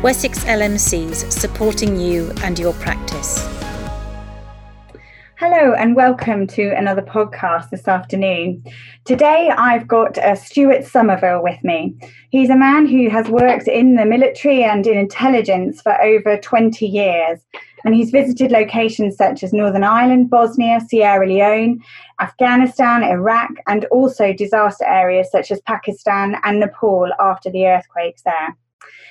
Wessex LMCs supporting you and your practice. Hello and welcome to another podcast this afternoon. Today I've got uh, Stuart Somerville with me. He's a man who has worked in the military and in intelligence for over 20 years. And he's visited locations such as Northern Ireland, Bosnia, Sierra Leone, Afghanistan, Iraq, and also disaster areas such as Pakistan and Nepal after the earthquakes there.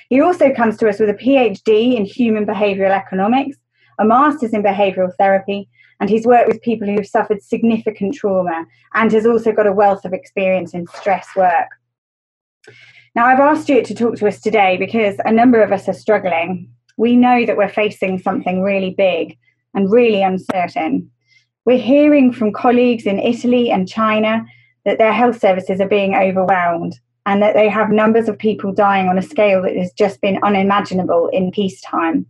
He also comes to us with a PhD in human behavioural economics, a master's in behavioural therapy, and he's worked with people who've suffered significant trauma and has also got a wealth of experience in stress work. Now, I've asked Stuart to talk to us today because a number of us are struggling. We know that we're facing something really big and really uncertain. We're hearing from colleagues in Italy and China that their health services are being overwhelmed and that they have numbers of people dying on a scale that has just been unimaginable in peacetime.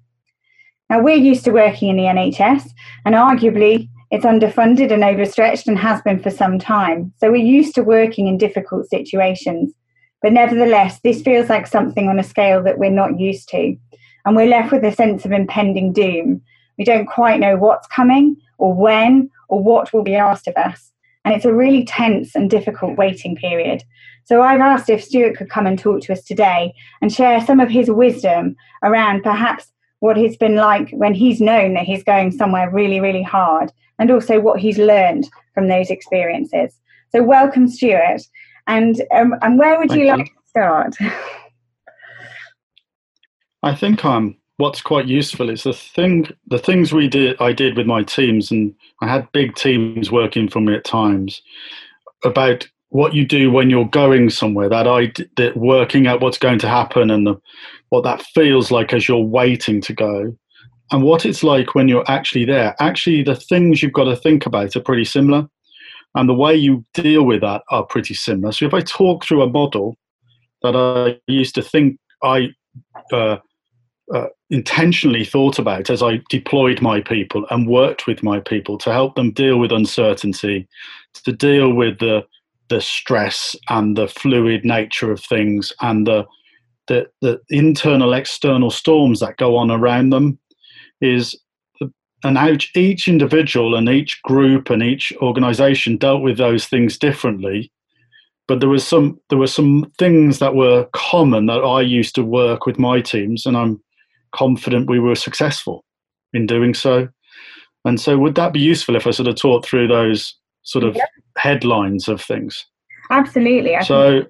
Now, we're used to working in the NHS, and arguably it's underfunded and overstretched and has been for some time. So we're used to working in difficult situations. But nevertheless, this feels like something on a scale that we're not used to. And we're left with a sense of impending doom. We don't quite know what's coming, or when, or what will be asked of us. And it's a really tense and difficult waiting period. So I've asked if Stuart could come and talk to us today and share some of his wisdom around perhaps what it's been like when he's known that he's going somewhere really, really hard, and also what he's learned from those experiences. So, welcome, Stuart. And um, and where would you, you like to start? I think um, what's quite useful is the thing, the things we did, I did with my teams, and I had big teams working for me at times about what you do when you're going somewhere. That I, that working out what's going to happen and the what that feels like as you're waiting to go and what it's like when you're actually there. Actually, the things you've got to think about are pretty similar, and the way you deal with that are pretty similar. So, if I talk through a model that I used to think I uh, uh, intentionally thought about as I deployed my people and worked with my people to help them deal with uncertainty, to deal with the the stress and the fluid nature of things and the the, the internal external storms that go on around them is and each individual and each group and each organization dealt with those things differently. But there was some there were some things that were common that i used to work with my teams and i'm confident we were successful in doing so. And so would that be useful if i sort of talked through those sort of headlines of things absolutely I so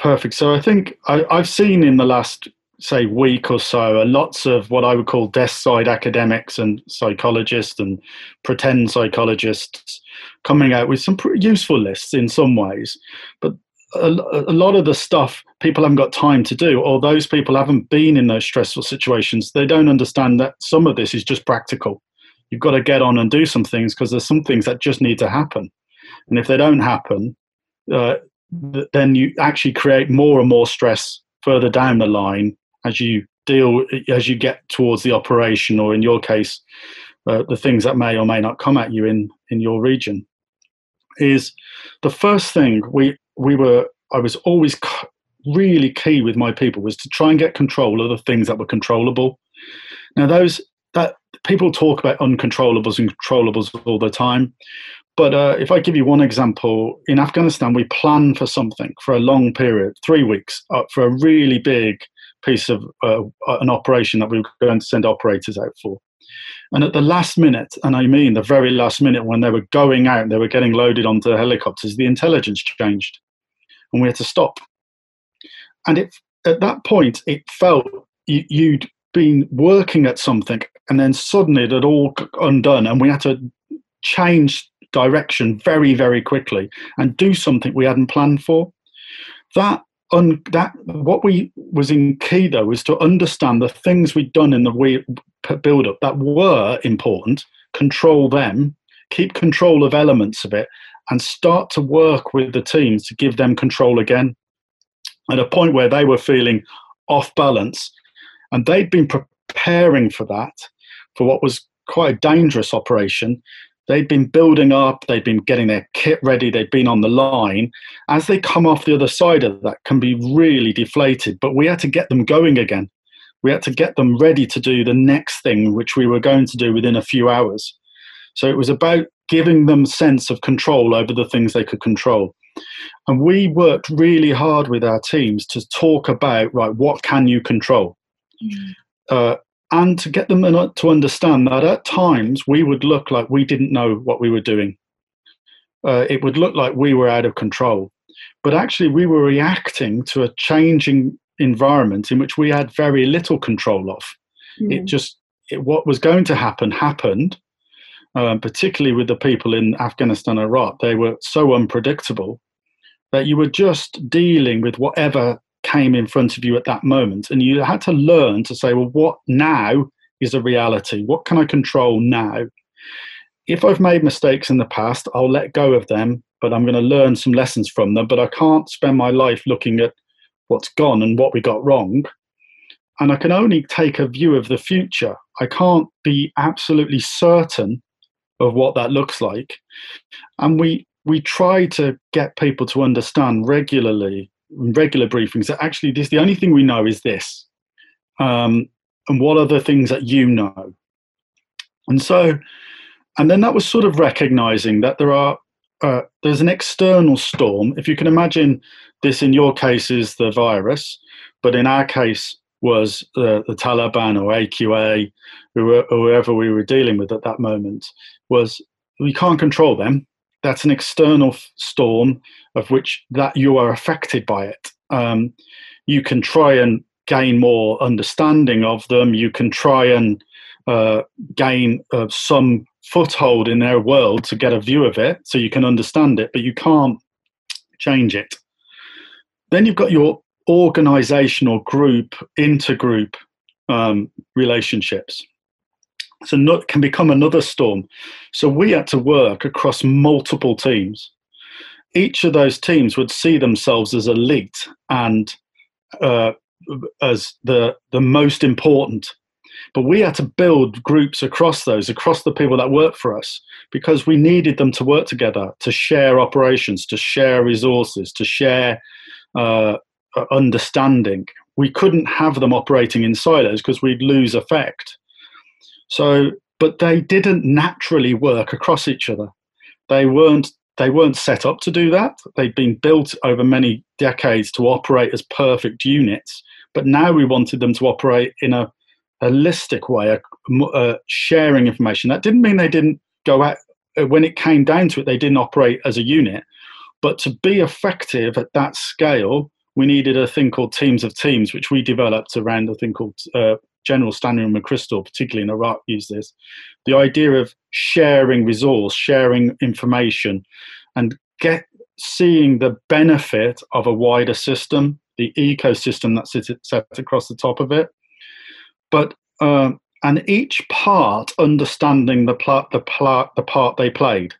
Perfect. So I think I, have seen in the last, say, week or so, lots of what I would call desk side academics and psychologists and pretend psychologists coming out with some pretty useful lists in some ways. But a, a lot of the stuff people haven't got time to do, or those people haven't been in those stressful situations, they don't understand that some of this is just practical. You've got to get on and do some things because there's some things that just need to happen. And if they don't happen, uh, then you actually create more and more stress further down the line as you deal as you get towards the operation or in your case uh, the things that may or may not come at you in in your region. Is the first thing we we were i was always really key with my people was to try and get control of the things that were controllable. Now those that people talk about uncontrollables and controllables all the time but uh, if I give you one example, in Afghanistan, we plan for something for a long period, three weeks, uh, for a really big piece of uh, an operation that we were going to send operators out for. And at the last minute, and I mean the very last minute, when they were going out, they were getting loaded onto helicopters, the intelligence changed and we had to stop. And it, at that point, it felt you, you'd been working at something and then suddenly it had all undone and we had to change direction very, very quickly and do something we hadn't planned for. That un, that what we was in key though was to understand the things we'd done in the build up that were important, control them, keep control of elements of it, and start to work with the teams to give them control again. At a point where they were feeling off balance, and they'd been preparing for that, for what was quite a dangerous operation, They'd been building up, they'd been getting their kit ready, they'd been on the line. As they come off the other side of that, can be really deflated. But we had to get them going again. We had to get them ready to do the next thing, which we were going to do within a few hours. So it was about giving them sense of control over the things they could control. And we worked really hard with our teams to talk about, right, what can you control? Mm. Uh, and to get them to understand that at times we would look like we didn't know what we were doing. Uh, it would look like we were out of control. But actually, we were reacting to a changing environment in which we had very little control of. Mm. It just, it, what was going to happen happened, um, particularly with the people in Afghanistan and Iraq. They were so unpredictable that you were just dealing with whatever came in front of you at that moment. And you had to learn to say, well, what now is a reality? What can I control now? If I've made mistakes in the past, I'll let go of them, but I'm going to learn some lessons from them. But I can't spend my life looking at what's gone and what we got wrong. And I can only take a view of the future. I can't be absolutely certain of what that looks like. And we we try to get people to understand regularly regular briefings. That actually this the only thing we know is this um, and what are the things that you know? And so and then that was sort of recognizing that there are uh, there's an external storm. If you can imagine this in your case is the virus but in our case was uh, the taliban or aqa whoever we were dealing with at that moment was we can't control them that's an external storm of which that you are affected by it. Um, you can try and gain more understanding of them. You can try and uh, gain uh, some foothold in their world to get a view of it, so you can understand it, but you can't change it. Then you've got your organizational group, intergroup um, relationships so not, can become another storm. So we had to work across multiple teams. Each of those teams would see themselves as elite and uh, as the the most important. But we had to build groups across those, across the people that work for us, because we needed them to work together, to share operations, to share resources, to share uh, understanding. We couldn't have them operating in silos because we'd lose effect. So, but they didn't naturally work across each other. They weren't they weren't set up to do that. They'd been built over many decades to operate as perfect units, but now we wanted them to operate in a holistic way, a, a sharing information. That didn't mean they didn't go out uh, when it came down to it. They didn't operate as a unit, but to be effective at that scale, we needed a thing called teams of teams, which we developed around a thing called uh, General Stanley McChrystal, particularly in Iraq, used this. The idea of sharing resource, sharing information, and get seeing the benefit of a wider system, the ecosystem that sits set across the top of it. But um, and each part understanding the part the, pl- the part they played.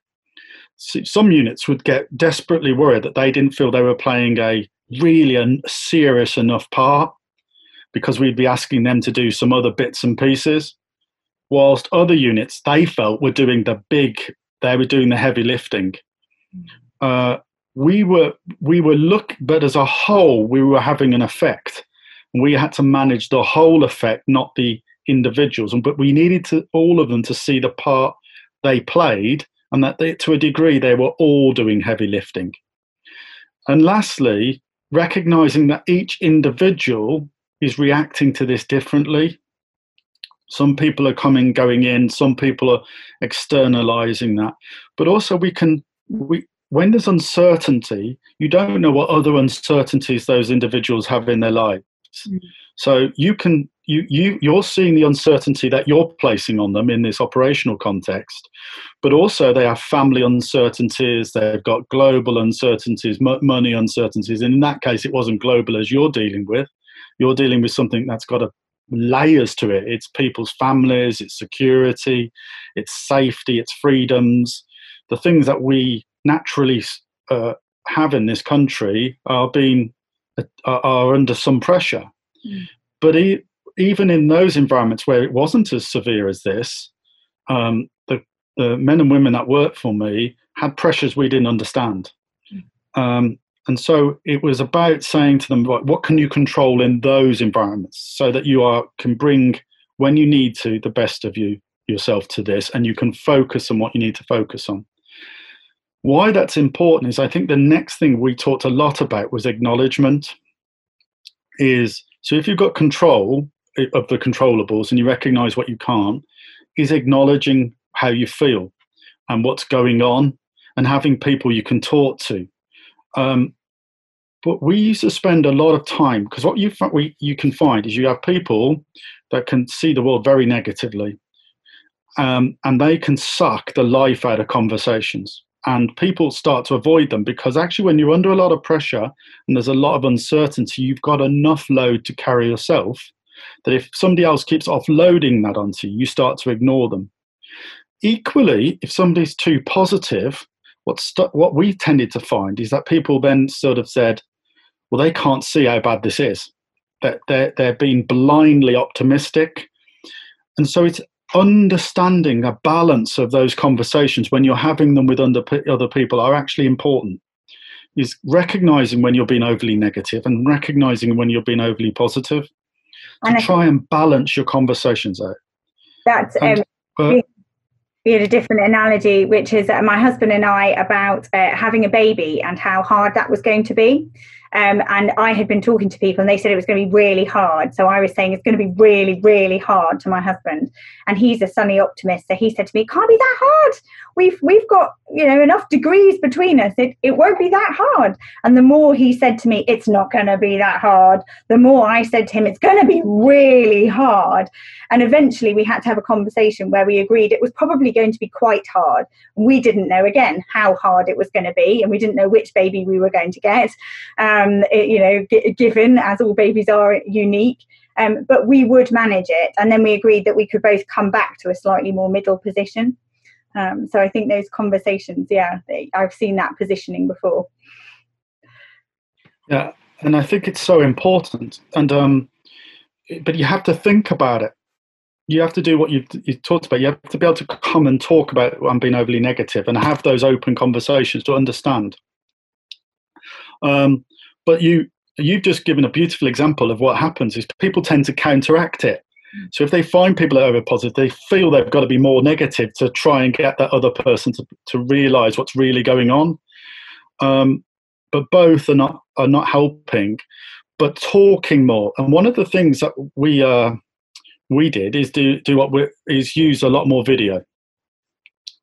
some units would get desperately worried that they didn't feel they were playing a really a serious enough part because we'd be asking them to do some other bits and pieces. Whilst other units they felt were doing the big, they were doing the heavy lifting. Uh, we were we were look, but as a whole, we were having an effect. We had to manage the whole effect, not the individuals. But we needed to all of them to see the part they played, and that they, to a degree they were all doing heavy lifting. And lastly, recognizing that each individual is reacting to this differently. Some people are coming, going in. Some people are externalizing that. But also, we can we when there's uncertainty, you don't know what other uncertainties those individuals have in their lives. Mm. So you can you you you're seeing the uncertainty that you're placing on them in this operational context, but also they have family uncertainties. They've got global uncertainties, money uncertainties. And in that case, it wasn't global as you're dealing with you're dealing with something that's got a layers to it. It's people's families, it's security, it's safety, it's freedoms. The things that we naturally uh, have in this country are being uh, are under some pressure. Mm. But e- even in those environments where it wasn't as severe as this, um, the, the men and women that worked for me had pressures we didn't understand. Mm. Um, And so it was about saying to them, what, what can you control in those environments so that you are can bring when you need to the best of you yourself to this and you can focus on what you need to focus on. Why that's important is I think the next thing we talked a lot about was acknowledgement. Is so if you've got control of the controllables and you recognize what you can't, is acknowledging how you feel and what's going on and having people you can talk to. Um, but we used to spend a lot of time because what you we, you can find is you have people that can see the world very negatively, um, and they can suck the life out of conversations. And people start to avoid them because actually, when you're under a lot of pressure and there's a lot of uncertainty, you've got enough load to carry yourself that if somebody else keeps offloading that onto you, you start to ignore them. Equally, if somebody's too positive, what, st- what we tended to find is that people then sort of said, well, they can't see how bad this is. That they're, they're being blindly optimistic. And so it's understanding a balance of those conversations when you're having them with under, other people are actually important. Is recognizing when you're being overly negative and recognizing when you're being overly positive to try and balance your conversations out. That's and, um, we had a different analogy, which is uh, my husband and I about uh, having a baby and how hard that was going to be. Um, and I had been talking to people and they said it was going to be really hard. So I was saying it's going to be really, really hard to my husband. And he's a sunny optimist. So he said to me, "It can't be that hard. We've, we've got, you know, enough degrees between us. It, it won't be that hard. And the more he said to me, it's not going to be that hard, the more I said to him, it's going to be really hard. And eventually we had to have a conversation where we agreed it was probably going to be quite hard. We didn't know, again, how hard it was going to be. And we didn't know which baby we were going to get. Um, um, it, you know, g- given as all babies are unique. Um, but we would manage it, and then we agreed that we could both come back to a slightly more middle position. Um, so I think those conversations, yeah, they, I've seen that positioning before. Yeah, and I think it's so important. And um, but you have to think about it. You have to do what you you talked about. You have to be able to come and talk about I'm being overly negative and have those open conversations to understand. Um, but you you've just given a beautiful example of what happens is people tend to counteract it. Mm. So if they find people that are over positive, they feel they've got to be more negative to try and get that other person to, to realize what's really going on. Um, but both are not are not helping. But talking more, and one of the things that we uh, we did is do do what we is use a lot more video.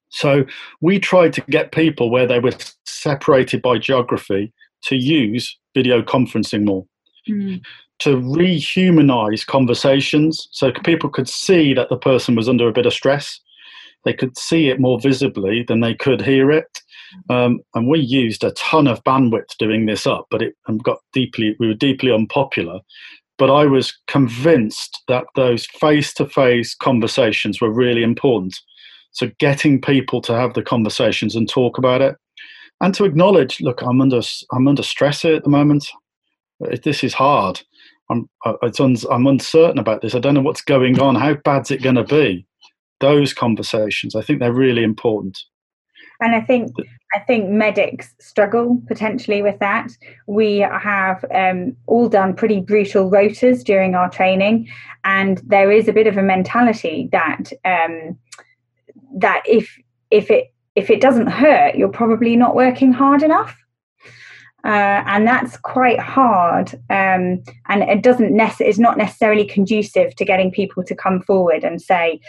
So we tried to get people where they were separated by geography to use video conferencing more. Mm. To rehumanize conversations so people could see that the person was under a bit of stress. They could see it more visibly than they could hear it. Um, and we used a ton of bandwidth doing this up, but it got deeply, we were deeply unpopular. But I was convinced that those face to face conversations were really important. So getting people to have the conversations and talk about it and to acknowledge, look, I'm under I'm under stress here at the moment. This is hard. I'm it's un, I'm uncertain about this. I don't know what's going on. How bad's it going to be? Those conversations, I think they're really important. And I think I think medics struggle potentially with that. We have um, all done pretty brutal rotas during our training, and there is a bit of a mentality that um, that if if it if it doesn't hurt, you're probably not working hard enough. Uh, and that's quite hard. Um, and it doesn't nece- it's not necessarily conducive to getting people to come forward and say,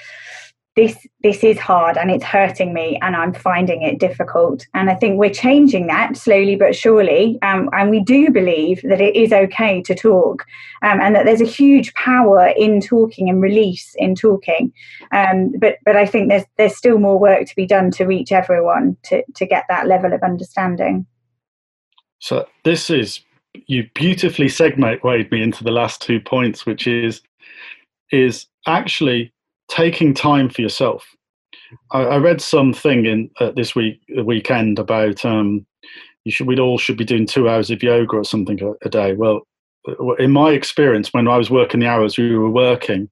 this this is hard and it's hurting me and i'm finding it difficult. And i think we're changing that slowly but surely. Um, and we do believe that it is okay to talk um, and that there's a huge power in talking and release in talking. Um, but but i think there's there's still more work to be done to reach everyone to to get that level of understanding. So this is you beautifully segued me into the last two points which is is actually taking time for yourself. I, I read something in uh, this week, weekend, about um, you should we all should be doing two hours of yoga or something a, a day. Well, uh, in my experience, when I was working the hours we were working,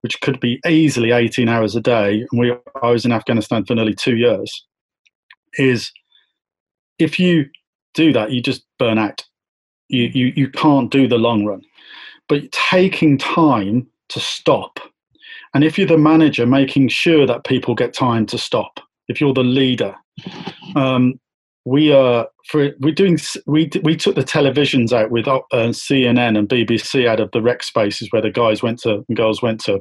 which could be easily 18 hours a day, and we I was in Afghanistan for nearly two years, is if you do that, you just burn out. You, you, you can't do the long run. But taking time to stop, and if you're the manager, making sure that people get time to stop. If you're the leader, um, we are for we're doing we we took the televisions out with uh, CNN and BBC out of the rec spaces where the guys went to and girls went to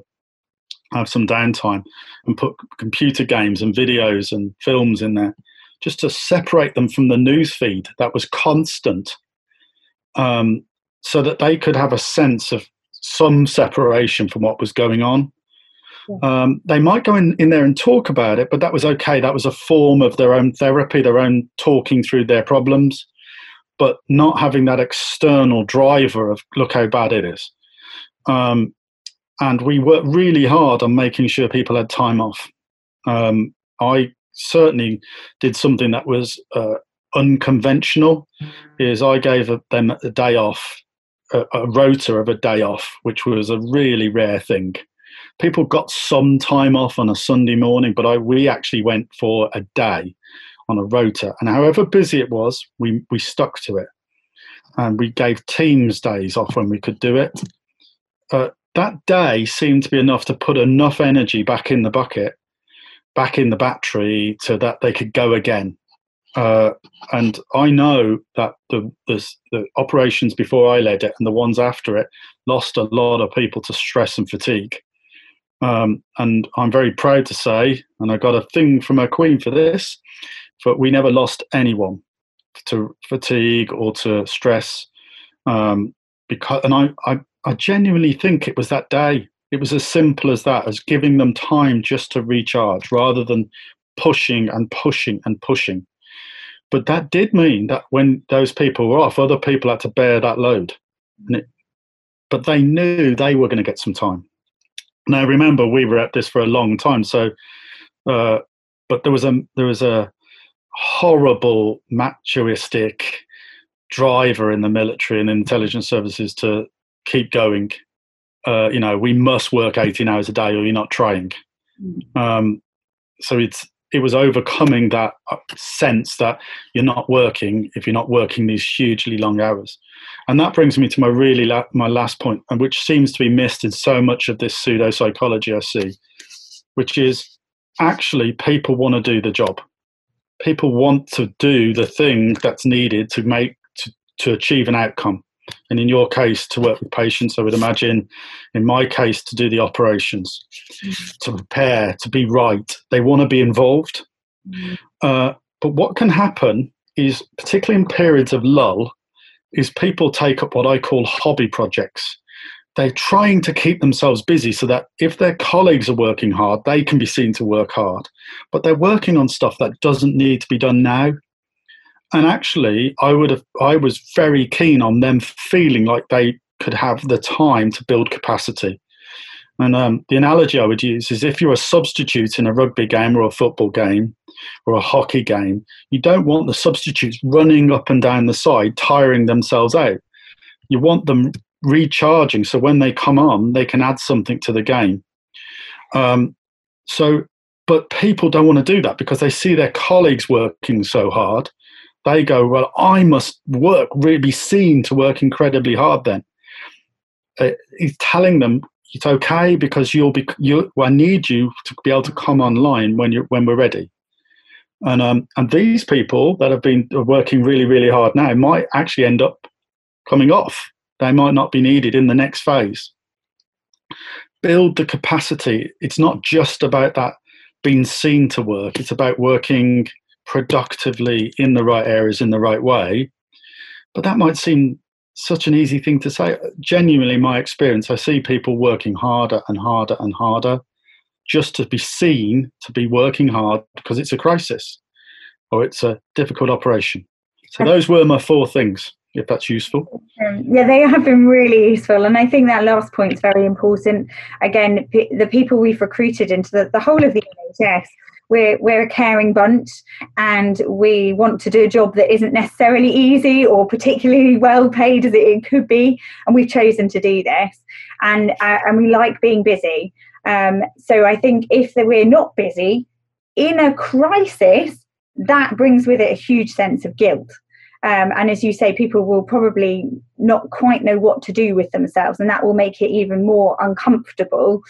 have some downtime and put computer games and videos and films in there just to separate them from the news feed that was constant um, so that they could have a sense of some separation from what was going on um, they might go in, in there and talk about it, but that was okay. That was a form of their own therapy, their own talking through their problems, but not having that external driver of look how bad it is. Um, and we worked really hard on making sure people had time off. Um, I certainly did something that was uh, unconventional. Is I gave them a day off, a, a rota of a day off, which was a really rare thing people got some time off on a Sunday morning, but I, we actually went for a day on a rota. And however busy it was, we, we stuck to it. And we gave teams days off when we could do it. Uh, that day seemed to be enough to put enough energy back in the bucket, back in the battery, so that they could go again. Uh, and I know that the, the, the operations before I led it and the ones after it lost a lot of people to stress and fatigue. Um, and I'm very proud to say, and I got a thing from our Queen for this, but we never lost anyone to fatigue or to stress. Um, because, and I, I, I genuinely think it was that day. It was as simple as that, as giving them time just to recharge rather than pushing and pushing and pushing. But that did mean that when those people were off, other people had to bear that load. It, but they knew they were going to get some time. Now, remember, we were at this for a long time, so uh, but there was a there was a horrible machoistic driver in the military and intelligence services to keep going. Uh, you know, we must work 18 hours a day, or you're not trying. Mm. Um, so it's it was overcoming that uh, sense that you're not working if you're not working these hugely long hours. And that brings me to my really la- my last point and which seems to be missed in so much of this pseudo psychology i see which is actually people want to do the job. People want to do the thing that's needed to make to, to achieve an outcome and in your case to work with patients i would imagine in my case to do the operations to prepare to be right. They want to be involved. Mm-hmm. uh, but what can happen is particularly in periods of lull is people take up what i call hobby projects. They're trying to keep themselves busy so that if their colleagues are working hard they can be seen to work hard. But they're working on stuff that doesn't need to be done now and actually i would have i was very keen on them feeling like they could have the time to build capacity. And um, the analogy i would use is if you're a substitute in a rugby game or a football game or a hockey game you don't want the substitutes running up and down the side tiring themselves out. You want them recharging so when they come on they can add something to the game. Um, so but people don't want to do that because they see their colleagues working so hard they go, well, I must work, really be seen to work incredibly hard then. Uh, he's telling them it's okay because you'll be, you, I need you to be able to come online when you when we're ready. And um, and these people that have been working really really hard now might actually end up coming off. They might not be needed in the next phase. Build the capacity. It's not just about that being seen to work. It's about working productively in the right areas in the right way. But that might seem such an easy thing to say. Genuinely, my experience, I see people working harder and harder and harder just to be seen to be working hard because it's a crisis or it's a difficult operation. So those were my four things, if that's useful. Um, yeah, they have been really useful. And I think that last point is very important. Again, the people we've recruited into the, the whole of the NHS we're we're a caring bunch and we want to do a job that isn't necessarily easy or particularly well paid as it could be and we've chosen to do this. And uh, and we like being busy. Um, so i think if we're not busy in a crisis that brings with it a huge sense of guilt. Um, and as you say, people will probably not quite know what to do with themselves, and that will make it even more uncomfortable.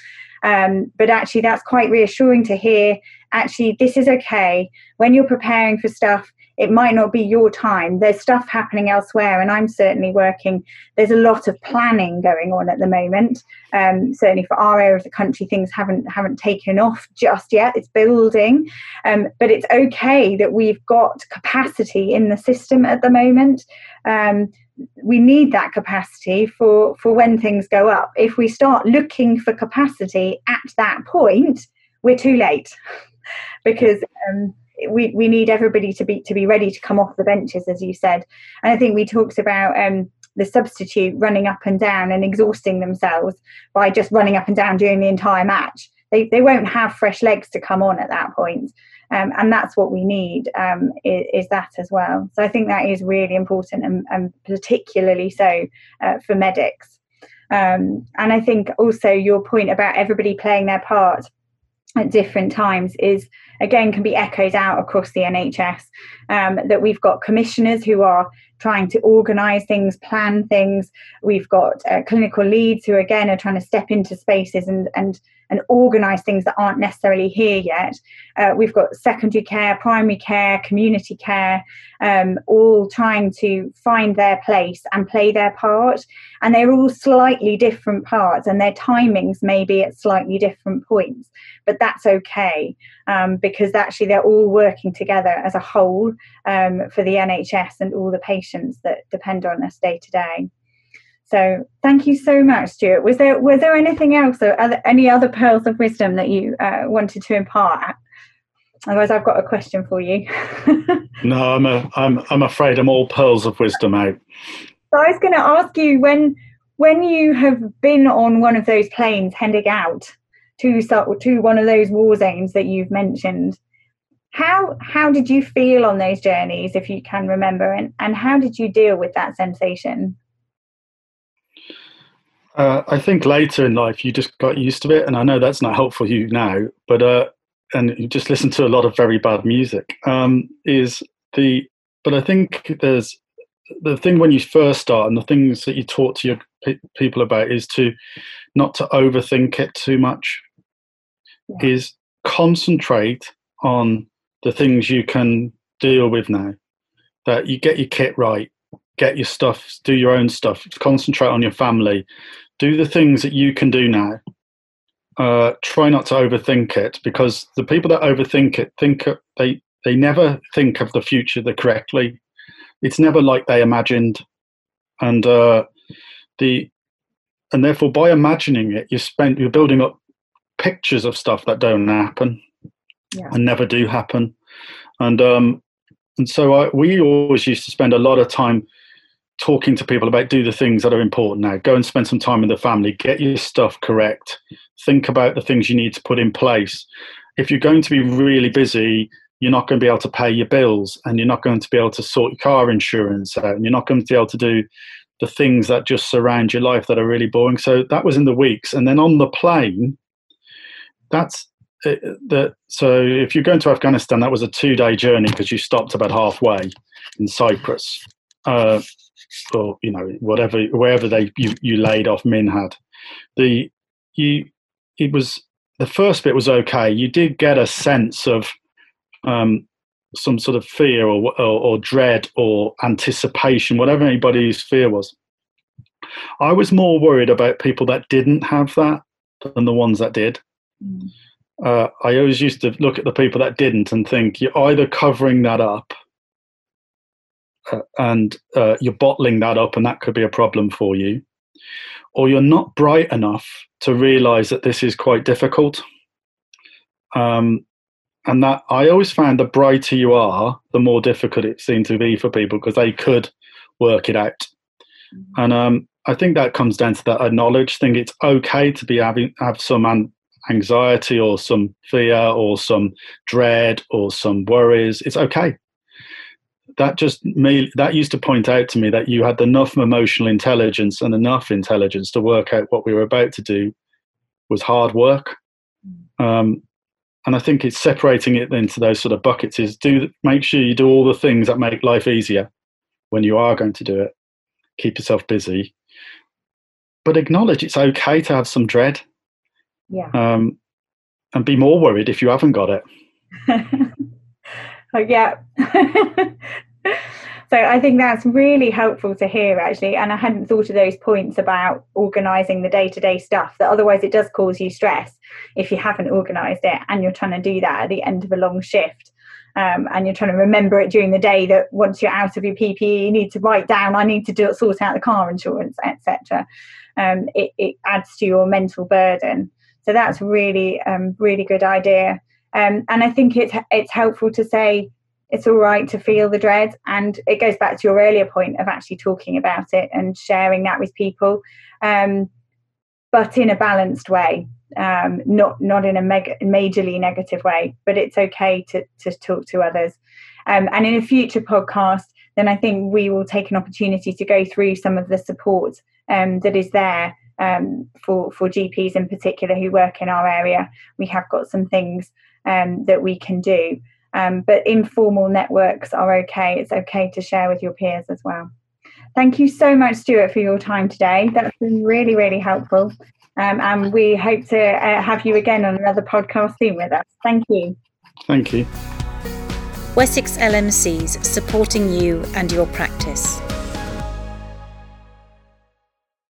Um, but actually, that's quite reassuring to hear. Actually, this is okay. When you're preparing for stuff, it might not be your time. There's stuff happening elsewhere, and I'm certainly working. There's a lot of planning going on at the moment. Um, certainly for our area of the country, things haven't haven't taken off just yet. It's building, um, but it's okay that we've got capacity in the system at the moment. Um, we need that capacity for for when things go up. If we start looking for capacity at that point, we're too late because. Um, we, we need everybody to be to be ready to come off the benches, as you said. And I think we talked about um, the substitute running up and down and exhausting themselves by just running up and down during the entire match. They, they won't have fresh legs to come on at that point. Um, and that's what we need um, is, is, that as well. So I think that is really important and, and particularly so uh, for medics. Um, and I think also your point about everybody playing their part at different times is again can be echoed out across the NHS. Um, that we've got commissioners who are trying to organise things, plan things. We've got uh, clinical leads who again are trying to step into spaces and and and organise things that aren't necessarily here yet. Uh, we've got secondary care, primary care, community care, um, all trying to find their place and play their part. And they're all slightly different parts, and their timings may be at slightly different points, but that's okay um, because actually they're all working together as a whole um, for the NHS and all the patients that depend on us day to day. So thank you so much, Stuart. Was there was there anything else or other, any other pearls of wisdom that you uh, wanted to impart? Otherwise, I've got a question for you. no, I'm a, I'm I'm afraid I'm all pearls of wisdom out. So I was going to ask you when when you have been on one of those planes heading out to to one of those war zones that you've mentioned. How how did you feel on those journeys, if you can remember, and, and how did you deal with that sensation? Uh, I think later in life you just got used to it, and I know that's not helpful you now, but uh, and you just listen to a lot of very bad music. Um, is the but I think there's the thing when you first start, and the things that you talk to your pe- people about is to not to overthink it too much. Yeah. Is concentrate on the things you can deal with now. That you get your kit right, get your stuff, do your own stuff, concentrate on your family, do the things that you can do now. Uh, try not to overthink it because the people that overthink it think they they never think of the future the correctly. It's never like they imagined, and uh, the and therefore by imagining it, you spend you're building up pictures of stuff that don't happen yeah. and never do happen, and um, and so I, we always used to spend a lot of time talking to people about do the things that are important now. Go and spend some time with the family, get your stuff correct, think about the things you need to put in place. If you're going to be really busy, you're not going to be able to pay your bills and you're not going to be able to sort your car insurance out and you're not going to be able to do the things that just surround your life that are really boring. So that was in the weeks. And then on the plane, that's uh, the, so if you're going to Afghanistan, that was a two day journey because you stopped about halfway in Cyprus. Uh, or you know whatever wherever they you, you laid off Minhad. The you it was the first bit was okay. You did get a sense of um, some sort of fear or, or, or dread or anticipation, whatever anybody's fear was. I was more worried about people that didn't have that than the ones that did. Mm. Uh, I always used to look at the people that didn't and think you're either covering that up and uh, you're bottling that up, and that could be a problem for you, or you're not bright enough to realize that this is quite difficult. Um, and that I always found the brighter you are, the more difficult it seemed to be for people because they could work it out. Mm-hmm. And um, I think that comes down to that a knowledge thing. It's okay to be having have some an- anxiety or some fear or some dread or some worries. It's okay that just made that used to point out to me that you had enough emotional intelligence and enough intelligence to work out what we were about to do was hard work. Um, and I think it's separating it into those sort of buckets is do make sure you do all the things that make life easier when you are going to do it. Keep yourself busy, but acknowledge it's okay to have some dread. Yeah. Um, and be more worried if you haven't got it. yeah. so I think that's really helpful to hear actually. And I hadn't thought of those points about organising the day to day stuff that otherwise it does cause you stress if you haven't organised it and you're trying to do that at the end of a long shift. Um, and you're trying to remember it during the day that once you're out of your PPE, you need to write down, I need to do sort out the car insurance, etc. Um, it, it, adds to your mental burden. So that's really, um, really good idea. Um, and I think it's it's helpful to say it's all right to feel the dread, and it goes back to your earlier point of actually talking about it and sharing that with people, um, but in a balanced way, um, not not in a mega, majorly negative way. But it's okay to to talk to others. Um, and in a future podcast, then I think we will take an opportunity to go through some of the support um, that is there um, for for GPs in particular who work in our area. We have got some things um, that we can do, um, but informal networks are okay. It's okay to share with your peers as well. Thank you so much, Stuart, for your time today. That's been really, really helpful. Um, and we hope to uh, have you again on another podcast soon with us. Thank you. Thank you. Wessex LMCs supporting you and your practice.